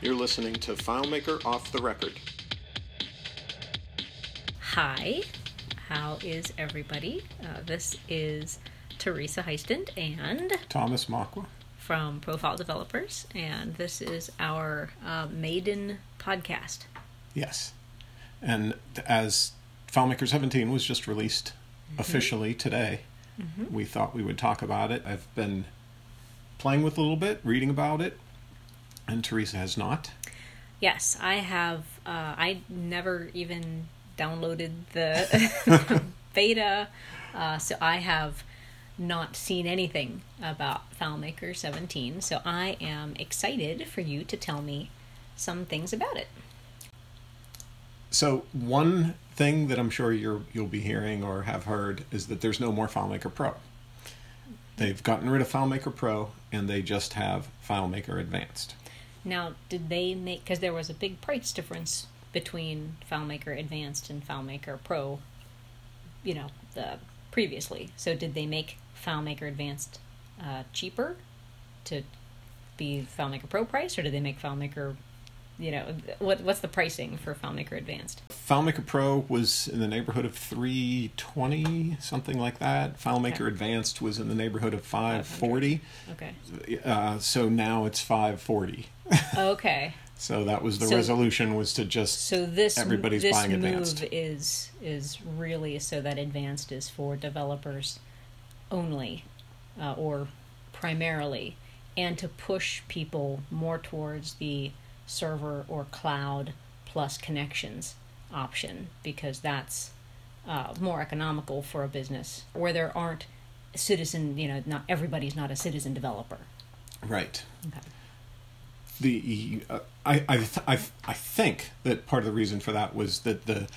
You're listening to FileMaker Off the Record. Hi, how is everybody? Uh, this is Teresa Heistand and Thomas Makwa. from Profile Developers, and this is our uh, maiden podcast. Yes. And as FileMaker 17 was just released officially today, we thought we would talk about it. I've been playing with a little bit, reading about it, and Teresa has not. Yes, I have. Uh, I never even downloaded the beta, uh, so I have not seen anything about FileMaker 17. So I am excited for you to tell me some things about it. So one thing that I'm sure you're you'll be hearing or have heard is that there's no more FileMaker Pro. They've gotten rid of FileMaker Pro and they just have FileMaker Advanced. Now, did they make because there was a big price difference between FileMaker Advanced and FileMaker Pro, you know, the previously. So did they make FileMaker Advanced uh, cheaper to be FileMaker Pro price, or did they make FileMaker, you know, what what's the pricing for FileMaker Advanced? FileMaker Pro was in the neighborhood of 320, something like that. FileMaker Okay. Advanced was in the neighborhood of 540. Okay. Uh, so now it's 540. Okay. So that was the So- resolution was to just So this Everybody's this buying move Advanced. is is really so that advanced is for developers only, uh, or primarily, and to push people more towards the server or cloud plus connections option because that's uh, more economical for a business where there aren't citizen. You know, not everybody's not a citizen developer. right. Okay. the uh, I I, th- I I think that part of the reason for that was that the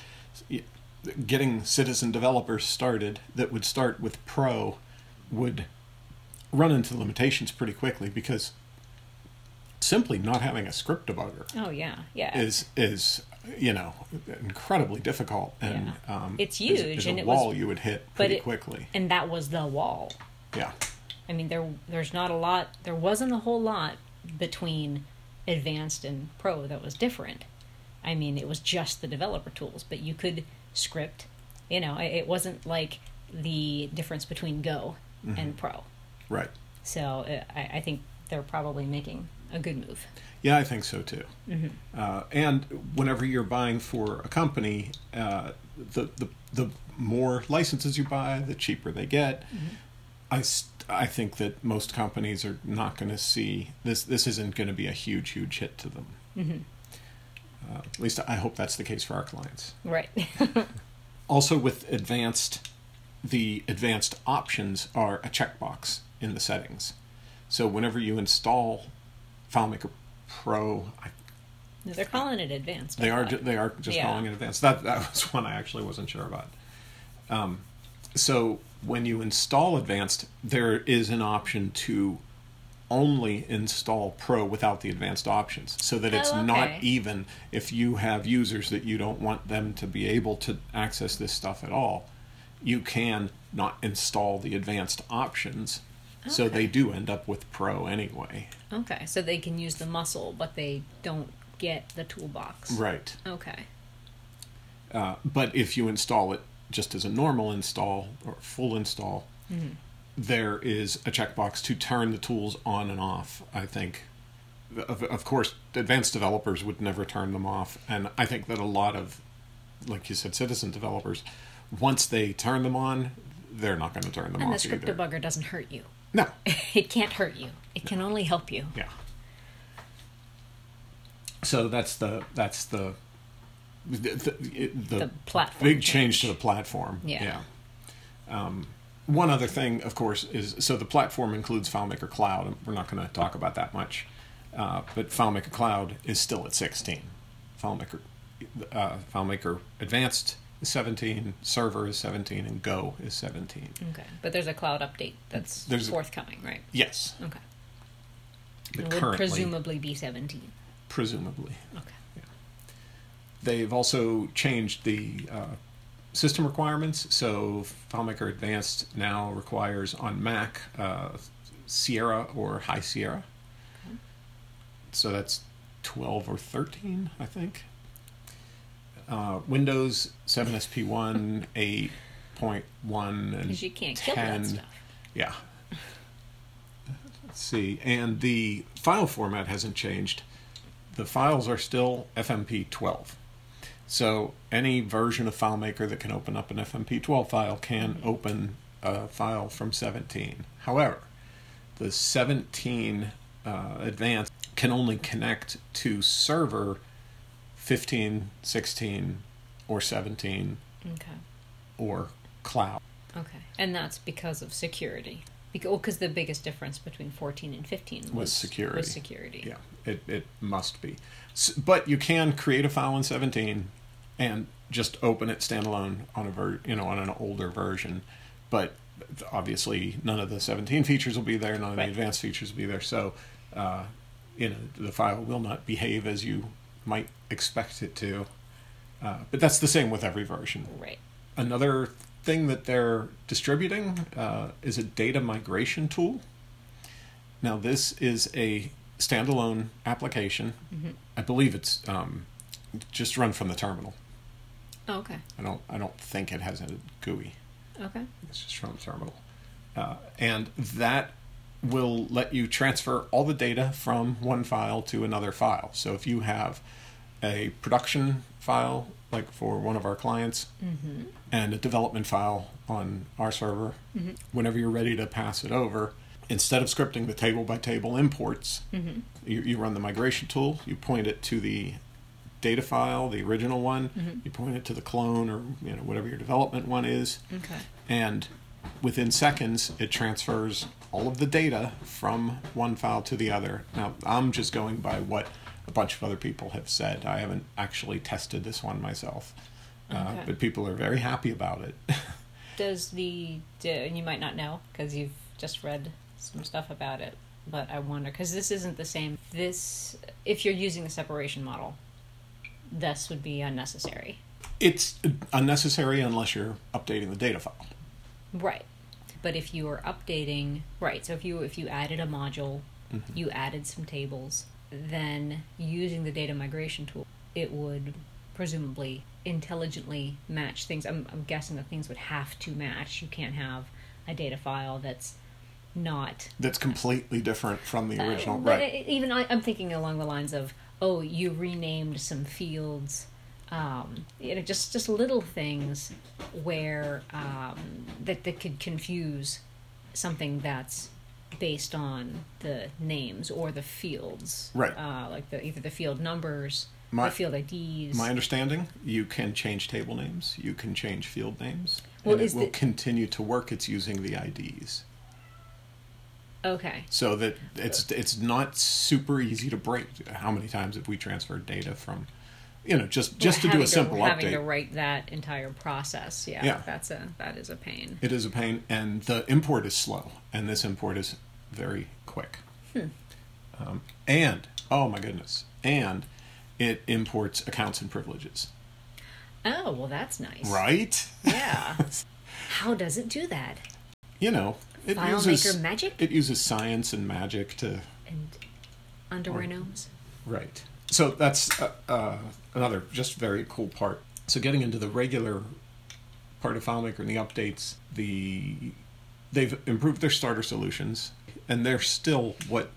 getting citizen developers started that would start with pro would run into limitations pretty quickly because simply not having a script debugger Oh yeah, yeah. is is you know incredibly difficult and Yeah. um, It's is- huge, is and a it was- wall you would hit pretty it- quickly and that was the wall. yeah I mean, there there's not a lot. There wasn't a whole lot between advanced and pro that was different. I mean, it was just the developer tools, but you could script. You know, it wasn't like the difference between Go and Pro. right So uh, I, I think they're probably making a good move. Yeah, I think so too. Mm-hmm. Uh, and whenever you're buying for a company, uh, the, the the more licenses you buy, the cheaper they get. Mm-hmm. I, st- I think that most companies are not going to see this. This isn't going to be a huge, huge hit to them. Mm-hmm. Uh, at least I hope that's the case for our clients. Right. Also, with advanced, the advanced options are a checkbox in the settings. So whenever you install FileMaker Pro, I No, they're calling it advanced. I They are ju- they are just Yeah. calling it advanced. That that was one I actually wasn't sure about. Um, so when you install advanced, there is an option to only install Pro without the advanced options, so that it's Oh, not even if you have users that you don't want them to be able to access this stuff at all. You can not install the advanced options, so they do end up with Pro anyway. Okay, so they can use the muscle, but they don't get the toolbox. Right. Okay. Uh, but if you install it just as a normal install or full install, there is a checkbox to turn the tools on and off. I think, of, of course, advanced developers would never turn them off, and I think that a lot of, like you said, citizen developers, once they turn them on, they're not going to turn them off. And the script either. debugger doesn't hurt you. No, It can't hurt you. It can only help you. yeah. So that's the that's the the, the, the, platform big change change. to the platform. Yeah. Um, one other thing, of course, is so the platform includes FileMaker Cloud. and We're not going to talk about that much, uh, but FileMaker Cloud is still at 16. FileMaker uh, FileMaker Advanced 17, Server is 17, and Go is 17. Okay, but there's a cloud update that's There's forthcoming, right? Yes, Okay, but it would presumably be 17. presumably. Okay. They've also changed the uh, system requirements. So FileMaker Advanced now requires on Mac uh, Sierra or High Sierra. okay. So that's 12 or 13, I think. Uh, Windows 7SP1, 8.1, and Because you can't kill that 10. stuff. Yeah. Let's see. And the file format hasn't changed. The files are still FMP 12. So any version of FileMaker that can open up an FMP 12 file can open a file from 17. However, the 17 uh, advanced can only connect to server 15, 16, or 17, Okay. or cloud. Okay. And that's because of security. Because the biggest difference between 14 and 15 was, Was security. Was security. Yeah, it, it must be. S- But you can create a file in 17 and just open it standalone on a ver- you know on an older version. But obviously, none of the 17 features will be there. None of Right. the advanced features will be there. So, uh, you know, the file will not behave as you might expect it to. Uh, but that's the same with every version. Right. Another thing that they're distributing uh, is a data migration tool. Now, this is a standalone application. I believe it's um, just run from the terminal. Oh, okay. I don't. I don't think it has a GUI. Okay. It's just from the terminal, uh, and that will let you transfer all the data from one file to another file. So if you have a production file, like for one of our clients, mm-hmm. and a development file on our server, mm-hmm. whenever you're ready to pass it over, instead of scripting the table by table imports, mm-hmm. you, you run the migration tool. You point it to the data file, the original one. You point it to the clone or you know whatever your development one is Okay. and within seconds it transfers all of the data from one file to the other now i'm just going by what a bunch of other people have said i haven't actually tested this one myself uh, but people are very happy about it Does the and you might not know because you've just read some stuff about it, but I wonder because this isn't the same. This if you're using the separation model, this would be unnecessary. it's unnecessary unless you're updating the data file Right. But if you are updating, right, so if you if you added a module, you added some tables, then using the data migration tool, it would presumably intelligently match things. I'm I'm guessing that things would have to match. You can't have a data file that's not that's completely different from the original uh, right even I, I'm thinking along the lines of, oh, you renamed some fields, um, you know, just just little things where um, that that could confuse something that's based on the names or the fields, Right. Uh, like the either the field numbers, My- the field IDs. my understanding you can change table names you can change field names Well, and it will the- continue to work it's using the ids okay, so that it's it's not super easy to break. How many times have we transferred data from, you know, just just Or to do a simple update, having to write that entire process. Yeah, Yeah. that's a that is a pain. It is a pain, and the import is slow, and this import is very quick. Hmm. Um, and oh my goodness, and it imports accounts and privileges. Oh well, that's nice. Right? Yeah. How does it do that? You know, it FileMaker uses magic? It uses science and magic to And underwear gnomes? Right. So that's uh, uh, another just very cool part. So getting into the regular part of FileMaker and the updates, the they've improved their starter solutions, and they're still what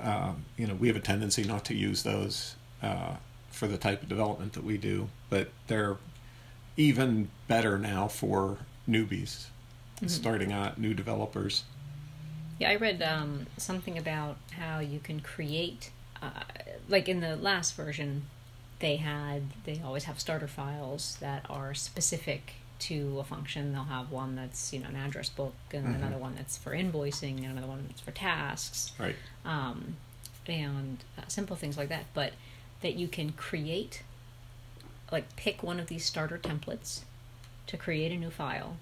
uh, you know. We have a tendency not to use those uh, for the type of development that we do, but they're even better now for newbies, starting out, new developers. Yeah, I read um, something about how you can create, uh, like in the last version, they had they always have starter files that are specific to a function. They'll have one that's you know an address book, and another one that's for invoicing, and another one that's for tasks, Right. um, and uh, simple things like that. But that you can create, like pick one of these starter templates to create a new file,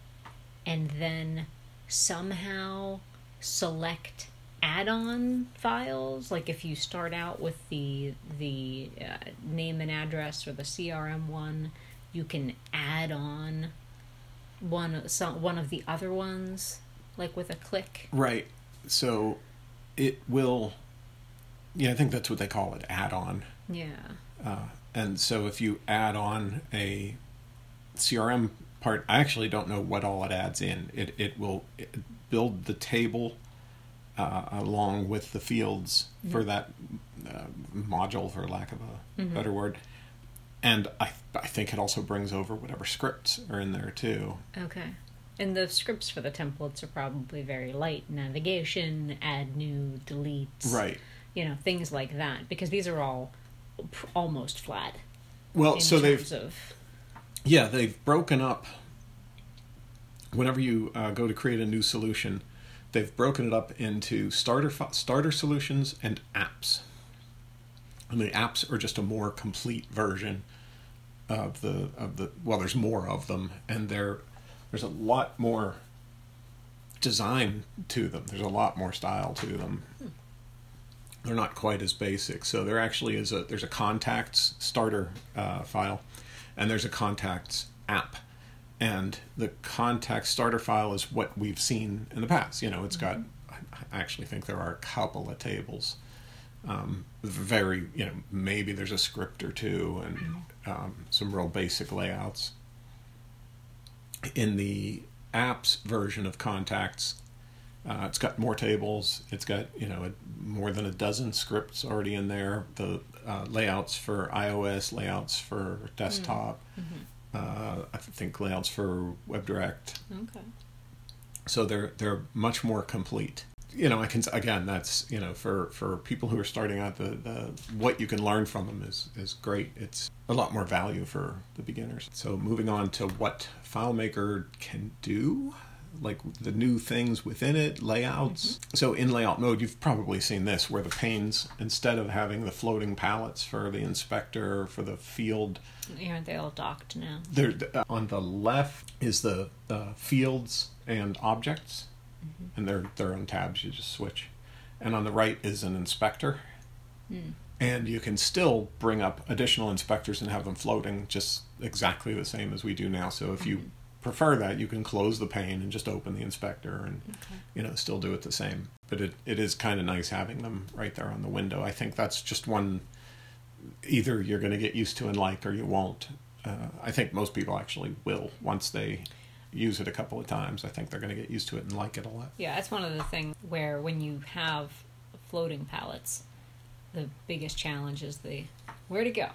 and then somehow select add-on files like if you start out with the the uh, name and address or the CRM one you can add on one some one of the other ones like with a click Right. So it will Yeah, I think that's what they call it, add-on. Yeah. Uh, and so if you add on a CRM part, I actually don't know what all it adds in. It it will build the table uh, along with the fields mm-hmm. for that uh, module, for lack of a mm-hmm. better word. And I I think it also brings over whatever scripts are in there too. Okay. And the scripts for the templates are probably very light navigation, add new, delete. Right. You know, things like that. Because these are all almost flat. Well, so they've. Of... Yeah, they've broken up. Whenever you uh, go to create a new solution, they've broken it up into starter starter solutions and apps. And the apps are just a more complete version of the of the well, there's more of them, and they're there's a lot more design to them. There's a lot more style to them. They're not quite as basic. So there actually is a there's a contacts starter uh, file, and there's a contacts app, and the contacts starter file is what we've seen in the past. You know, it's got. I actually think there are a couple of tables. Um, very, you know, maybe there's a script or two and um, some real basic layouts in the apps version of Contacts, uh, it's got more tables. It's got you know more than a dozen scripts already in there. The uh, layouts for iOS, layouts for desktop. Mm-hmm. Uh, I think layouts for WebDirect. Okay. So they're they're much more complete. You know, I can again. That's you know for for people who are starting out, the, the what you can learn from them is is great. It's a lot more value for the beginners. So moving on to what FileMaker can do, like the new things within it, layouts. Mm-hmm. So in layout mode, you've probably seen this where the panes, instead of having the floating palettes for the inspector, for the field, aren't they all docked now? They're, uh, on the left is the uh, fields and objects, mm-hmm. and they're they're on tabs. You just switch, and on the right is an inspector. Mm and you can still bring up additional inspectors and have them floating just exactly the same as we do now. So if you mm-hmm. Prefer that, you can close the pane and just open the inspector and okay. you know still do it the same. But it, it is kind of nice having them right there on the window. I think that's just one either you're going to get used to and like or you won't. Uh, I think most people actually will once they use it a couple of times. I think they're going to get used to it and like it a lot. Yeah, that's one of the things where when you have floating palettes the biggest challenge is the where to go.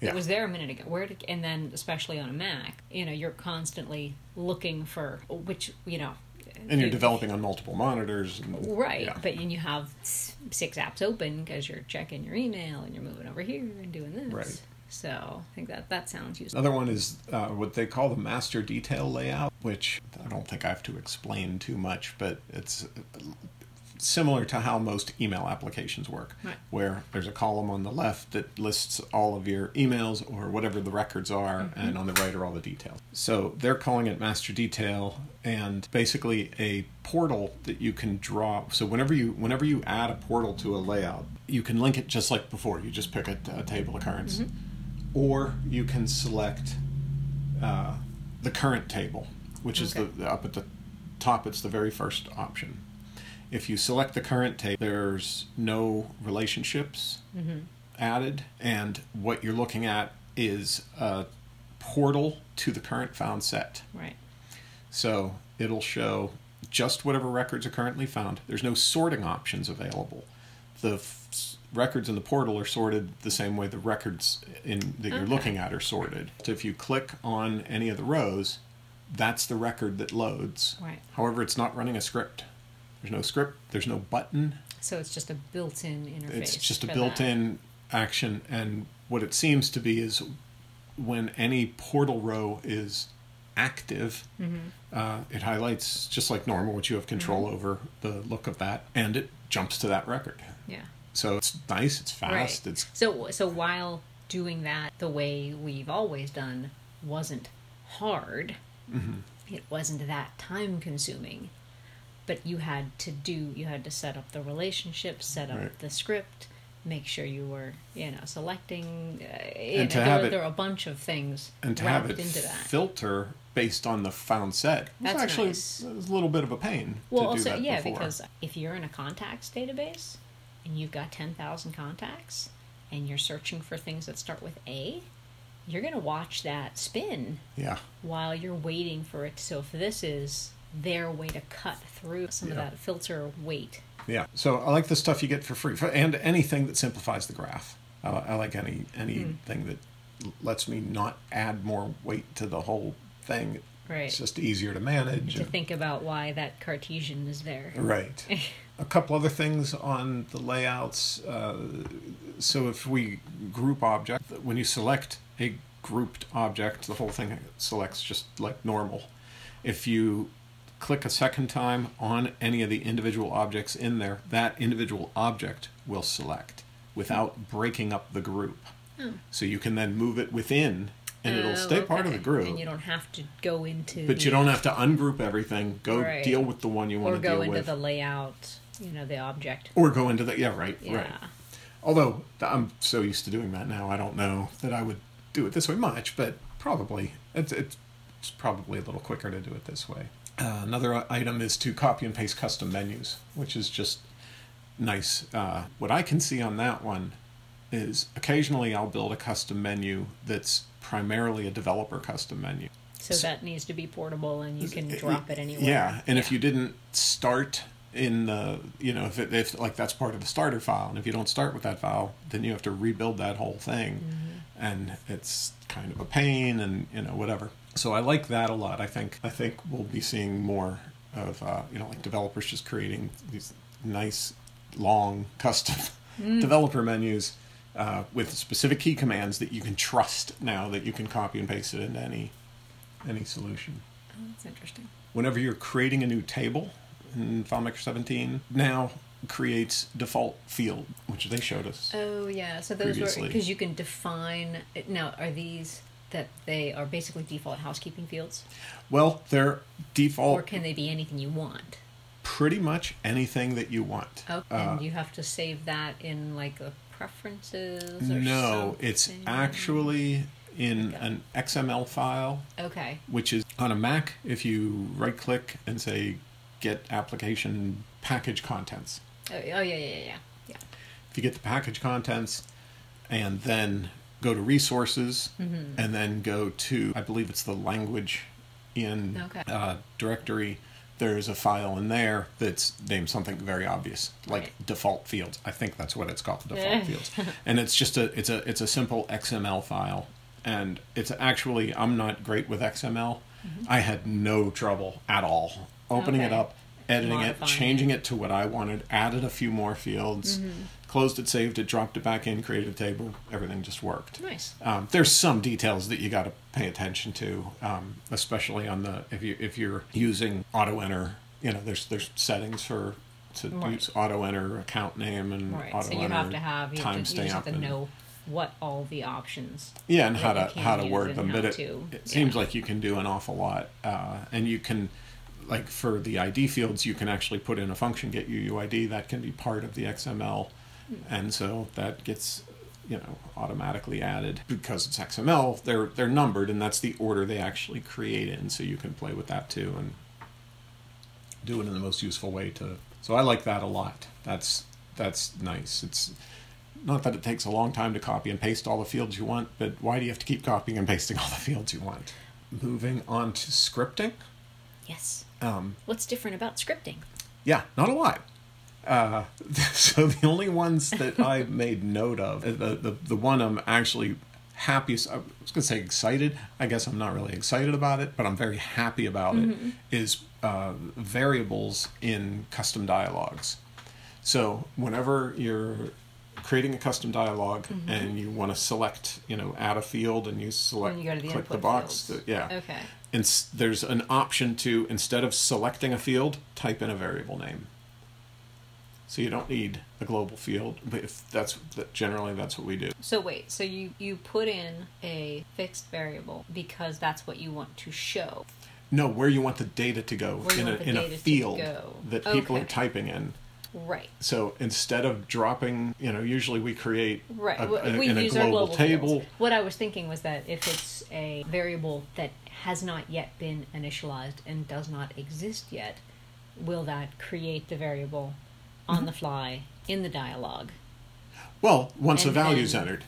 Yeah. It was there a minute ago. Where to, and then especially on a Mac, you know, you're constantly looking for which, you know, and you're developing on multiple monitors, and, right? Yeah. But and you have six apps open because you're checking your email and you're moving over here and doing this. Right. So I think that that sounds useful. Another one is uh, what they call the master detail layout, which I don't think I have to explain too much, but it's similar to how most email applications work, right. where there's a column on the left that lists all of your emails or whatever the records are, mm-hmm. and on the right are all the details. So they're calling it master detail, and basically a portal that you can draw. So whenever you whenever you add a portal to a layout, you can link it just like before. You just pick a, a table occurrence, mm-hmm. or you can select uh, the current table, which okay. is the up at the top. It's the very first option if you select the current table, there's no relationships mm-hmm. added, and what you're looking at is a portal to the current found set. Right. So it'll show just whatever records are currently found. There's no sorting options available. The f- records in the portal are sorted the same way the records in that you're looking at are sorted. So if you click on any of the rows, that's the record that loads. Right. However, it's not running a script. There's no script. There's no button. So it's just a built-in interface. It's just a built-in that. action, and what it seems to be is when any portal row is active, mm-hmm. uh, it highlights just like normal, which you have control mm-hmm. over the look of that, and it jumps to that record. Yeah. So it's nice. It's fast. Right. It's so so while doing that the way we've always done wasn't hard. Mm-hmm. It wasn't that time consuming but you had to do you had to set up the relationship set up right. the script make sure you were you know selecting uh, and know, to there, have it, there are a bunch of things and to have it into that. filter based on the found set that's actually nice. a little bit of a pain well also yeah before. because if you're in a contacts database and you've got 10,000 contacts and you're searching for things that start with A, you're going to watch that spin Yeah. while you're waiting for it. So if this is their way to cut through some of that filter weight. Yeah. So I like the stuff you get for free, and anything that simplifies the graph. I, I like any anything that lets me not add more weight to the whole thing. Right. It's just easier to manage. to and- think about why that Cartesian is there. Right. a couple other things on the layouts. Uh, so if we group object, when you select a grouped object, the whole thing selects just like normal. If you click a second time on any of the individual objects in there, that individual object will select without breaking up the group. Hmm. So you can then move it within and it'll Oh, stay part of the group. And you don't have to go into. but the- you don't have to ungroup everything. Go Right. deal with the one you want Or to go into the layout, you know, the object. or go into the yeah right Yeah. right although i'm so used to doing that now i don't know that i would do it this way much but probably it's, it's, it's probably a little quicker to do it this way uh, another item is to copy and paste custom menus which is just nice. Uh, what i can see on that one is occasionally i'll build a custom menu that's primarily a developer custom menu. So So- that needs to be portable and you can drop it anywhere. yeah, and if you didn't start in the, you know, if it, if like that's part of the starter file, and if you don't start with that file, then you have to rebuild that whole thing, and it's kind of a pain, and you know whatever. So I like that a lot. I think I think we'll be seeing more of uh, you know like developers just creating these nice long custom developer menus. Uh, with specific key commands that you can trust now that you can copy and paste it into any any solution Oh, that's interesting. whenever you're creating a new table in FileMaker 17, now creates default field, which they showed us. Oh yeah, so those were because you can define. Now, are these that they are basically default housekeeping fields, Well, they're default. or can they be anything you want? pretty much anything that you want. Oh, Uh, and you have to save that in like a preferences. Or no, it's actually in Okay. an XML file, okay. which is on a Mac. If you right click and say get application package contents, Oh, oh yeah, yeah, yeah, yeah. yeah. if you get the package contents and then go to resources Mm-hmm. and then go to i believe it's the language in Okay. uh, directory there's a file in there that's named something very obvious like Right. default fields i think that's what it's called default fields and it's just a it's a it's a simple xml file and it's actually i'm not great with xml i had no trouble at all opening it Mm-hmm. Up editing it changing it to what i wanted added a few more fields Mm-hmm. closed it saved it dropped it back in created a table everything just worked Nice. um, there's some details that you got to pay attention to, um, especially on the if you if you're using auto enter. You know, there's there's settings for to Right. use auto enter account name and Right. auto So you enter have to have you, have to, you just have to and know what all the options. yeah, and how to how to word them. But it, to- it seems like you can do an awful lot, uh, and you can. Like for the ID fields, you can actually put in a function get UUID that can be part of the XML, Hmm. and so that gets you know automatically added because it's XML. They're they're numbered, and that's the order they actually create in. So you can play with that too and do it in the most useful way to. So I like that a lot. That's that's nice. It's not that it takes a long time to copy and paste all the fields you want, but why do you have to keep copying and pasting all the fields you want? Moving on to scripting. Yes. Um, What's different about scripting? yeah, not a lot. Uh, so the only ones that I made note of, uh, the, the the one I'm actually happiest, I was gonna say excited. I guess I'm not really excited about it, but I'm very happy about it. Is uh, variables in custom dialogues. So whenever you're creating a custom dialog and you want to select, you know, add a field and you select, When you go to the click the box, that- yeah, Okay. And there's an option to instead of selecting a field type in a variable name so you don't need a global field but if that's that generally that's what we do So wait, so you you put in a fixed variable because that's what you want to show. no where you want the data to go Where in a, in a field that people are typing in Right. so instead of dropping you know usually we create Right. a, a- we in a use global, our global table fields. What I was thinking was that if it's a variable that has not yet been initialized and does not exist yet, will that create the variable on Mm-hmm. the fly in the dialogue. Well, once a And value is entered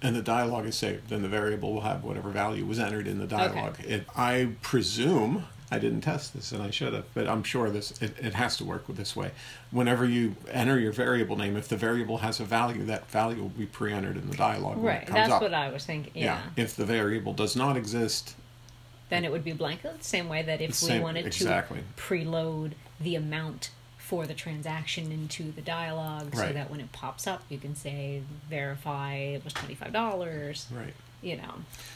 and the dialogue is saved, then the variable will have whatever value was entered in the dialogue. It, I presume, I didn't test this and I should have, but I'm sure this it, it has to work with this way. Whenever you enter your variable name, if the variable has a value, that value will be pre-entered in the dialogue Right. That's up. what I was thinking. Yeah. If the variable does not exist, Then it would be blank. The same way that if we wanted exactly. to preload the amount for the transaction into the dialogue so that when it pops up you can say verify it was $25 right. you know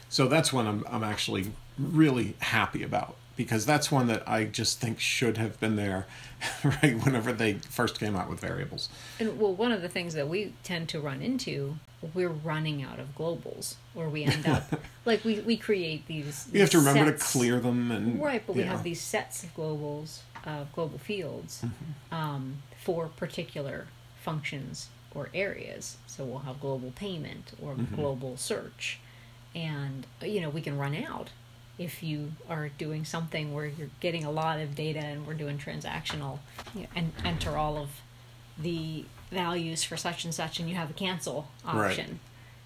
So that's one I'm, I'm actually really happy about because that's one that I just think should have been there right whenever they first came out with variables. And well, one of the things that we tend to run into, we're running out of globals, or we end up like we, we create these. You have to remember sets. to clear them and Right, but we have these sets of globals, uh, global fields, Mm-hmm. um, for particular functions or areas. So we'll have global payment or Mm-hmm. global search, and you know we can run out if you are doing something where you're getting a lot of data and we're doing transactional, you know, and enter all of the values for such and such, and you have a cancel Right. option.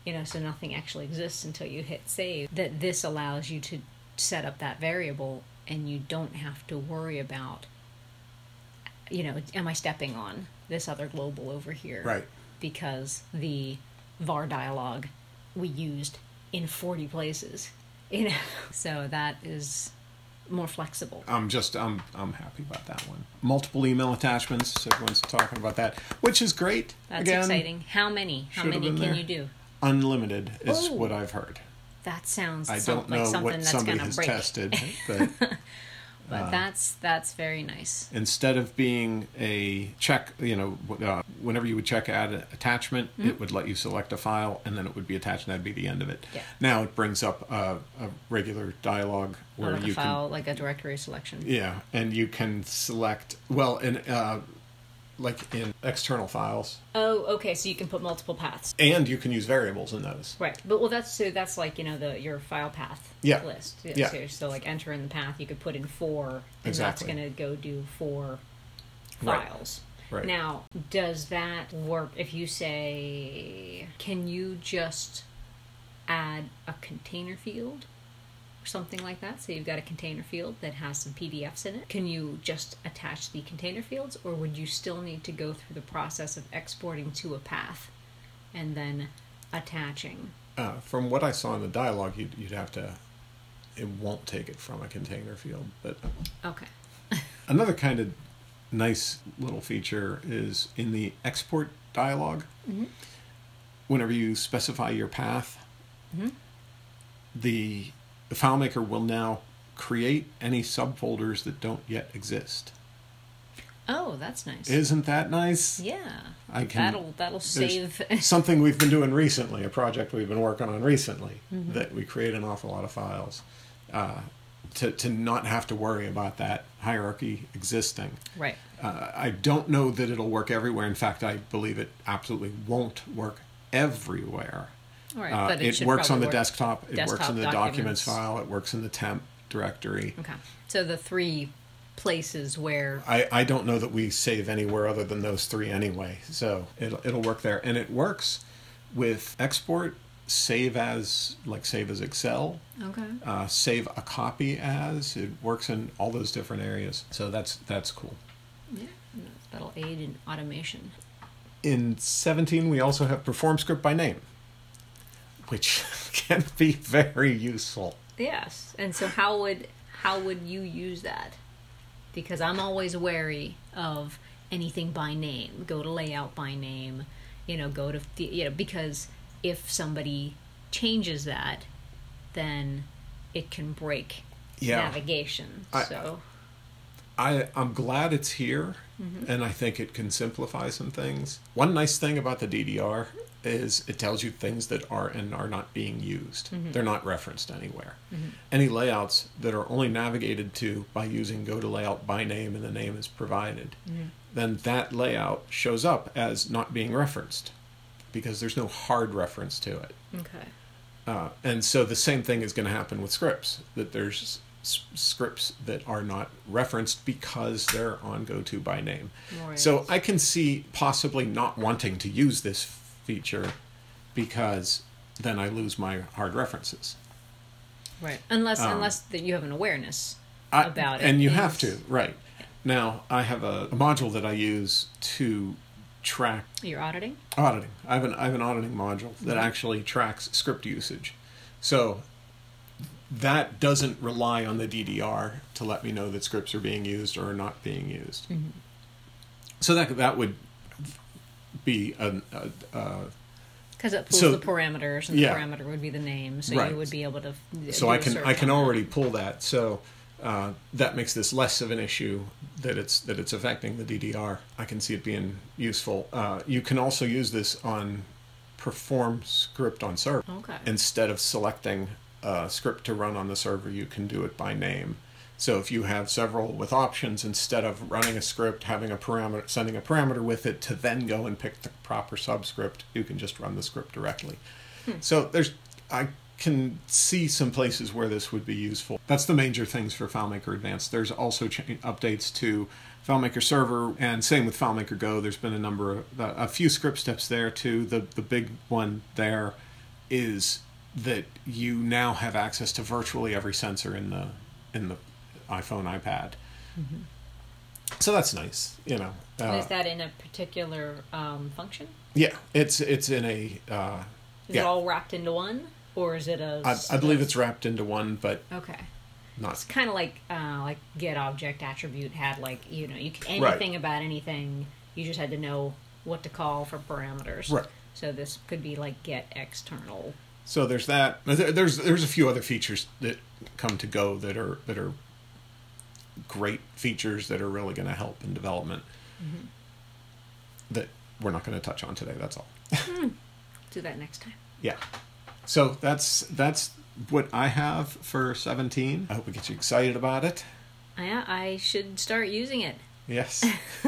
You know, so nothing actually exists until you hit save. That this allows you to set up that variable, and you don't have to worry about. You know, am I stepping on this other global over here? Right. Because the var dialog we used in forty places. You know, so that is more flexible. I'm just I'm I'm happy about that one. Multiple email attachments. Everyone's talking about that, which is great. That's Again, exciting. How many? How many can there. you do? Unlimited is Oh. what I've heard. That sounds I don't like know something what that's somebody has break. tested, but But that's that's very nice. instead of being a check, you know, uh, whenever you would check add an attachment, it would let you select a file and then it would be attached and that'd be the end of it. Yeah. Now it brings up a, a regular dialogue where like you a file, like a directory selection. yeah, and you can select, well, and uh, like in external files, Oh, okay. So you can put multiple paths. and you can use variables in those. Right, but well, that's so that's like you know the your file path Yeah. list. Yeah. So, so like enter in the path, you could put in four, and Exactly. that's going to go do four Right. files. Right. Now, does that work if you say, can you just add a container field or something like that? So you've got a container field that has some PDFs in it. Can you just attach the container fields, or would you still need to go through the process of exporting to a path and then attaching? Uh, from what I saw in the dialogue, you'd, you'd have to. It won't take it from a container field, but Okay. another kind of nice little feature is in the export dialog. Whenever you specify your path, the, the FileMaker will now create any subfolders that don't yet exist. Oh, that's nice. Isn't that nice? yeah. I can- that'll that'll save. something we've been doing recently, a project we've been working on recently, Mm-hmm. that we create an awful lot of files. Uh, to, to not have to worry about that hierarchy existing. right. Uh, I don't know that it'll work everywhere. In fact, I believe it absolutely won't work everywhere. Right. Uh, it, it works on the work. desktop. It works in the documents. documents file. It works in the temp directory. Okay. So the three places where I, I don't know that we save anywhere other than those three anyway. So it'll, it'll work there. And it works with export, save as, like save as Excel, okay. uh, save a copy as. It works in all those different areas. So that's, that's cool. Yeah. That'll aid in automation. In 17, we also have perform script by name, which can be very useful. Yes. And so how would how would you use that? Because I'm always wary of anything by name. Go to layout by name. You know, go to the, you know because if somebody changes that, then it can break Yeah. navigation. I- so I, I'm glad it's here, mm-hmm. and I think it can simplify some things. One nice thing about the DDR is it tells you things that are and are not being used. Mm-hmm. They're not referenced anywhere. Mm-hmm. Any layouts that are only navigated to by using go to layout by name and the name is provided, mm-hmm. then that layout shows up as not being referenced because there's no hard reference to it. okay. Uh, and so the same thing is going to happen with scripts. That there's s- scripts that are not referenced because they're on GoTo by name. Right. So I can see possibly not wanting to use this feature because then I lose my hard references. right. Unless um, unless that you have an awareness I- about it. And you have to, right. Now, I have a, a module that I use to track You're auditing. auditing. I have an I have an auditing module that actually tracks script usage. So that doesn't rely on the DDR to let me know that scripts are being used or are not being used. So that that would be a, Because it pulls So- the parameters, and yeah. the parameter would be the name, so Right. you would be able to. so I can I can that. already pull that. So uh, that makes this less of an issue that it's that it's affecting the DDR. I can see it being useful. Uh, you can also use this on perform script on server. Okay. Instead of selecting a script to run on the server, you can do it by name. So if you have several with options, instead of running a script, having a parameter, sending a parameter with it to then go and pick the proper subscript, you can just run the script directly. Hmm. So there's, I can see some places where this would be useful. That's the major things for FileMaker Advanced. There's also ch- updates to FileMaker Server, and same with FileMaker Go. There's been a number of a few script steps there too. The the big one there is that you now have access to virtually every sensor in the in the iPhone, iPad. So that's nice, you know. Uh, is that in a particular um, function? yeah, it's it's in a. Uh, Is yeah, it all wrapped into one, or is it a? I, I believe it's wrapped into one, but Okay. not It's kind of like uh, like get object attribute had like you know you can Right. anything about anything. You just had to know what to call for parameters. Right. So this could be like get external. So there's that. There's there's a few other features that come to go that are that are great features that are really going to help in development. That we're not going to touch on today. That's all. Do that next time. Yeah. So that's that's what I have for 17. I hope it gets you excited about it. Yeah, I should start using it. Yes.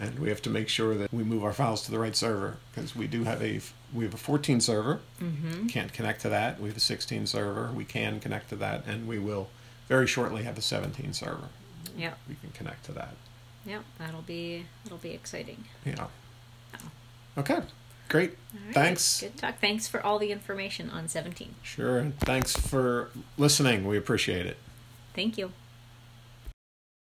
and we have to make sure that we move our files to the right server because we do have a we have a 14 server. Mm-hmm. Can't connect to that. We have a 16 server. We can connect to that, and we will very shortly have a 17 server. Yep. We can connect to that. Yep. That'll be that'll be exciting. Yeah. Oh. Okay. Great. Right. Thanks. Good talk. Thanks for all the information on 17. Sure. Thanks for listening. We appreciate it. Thank you.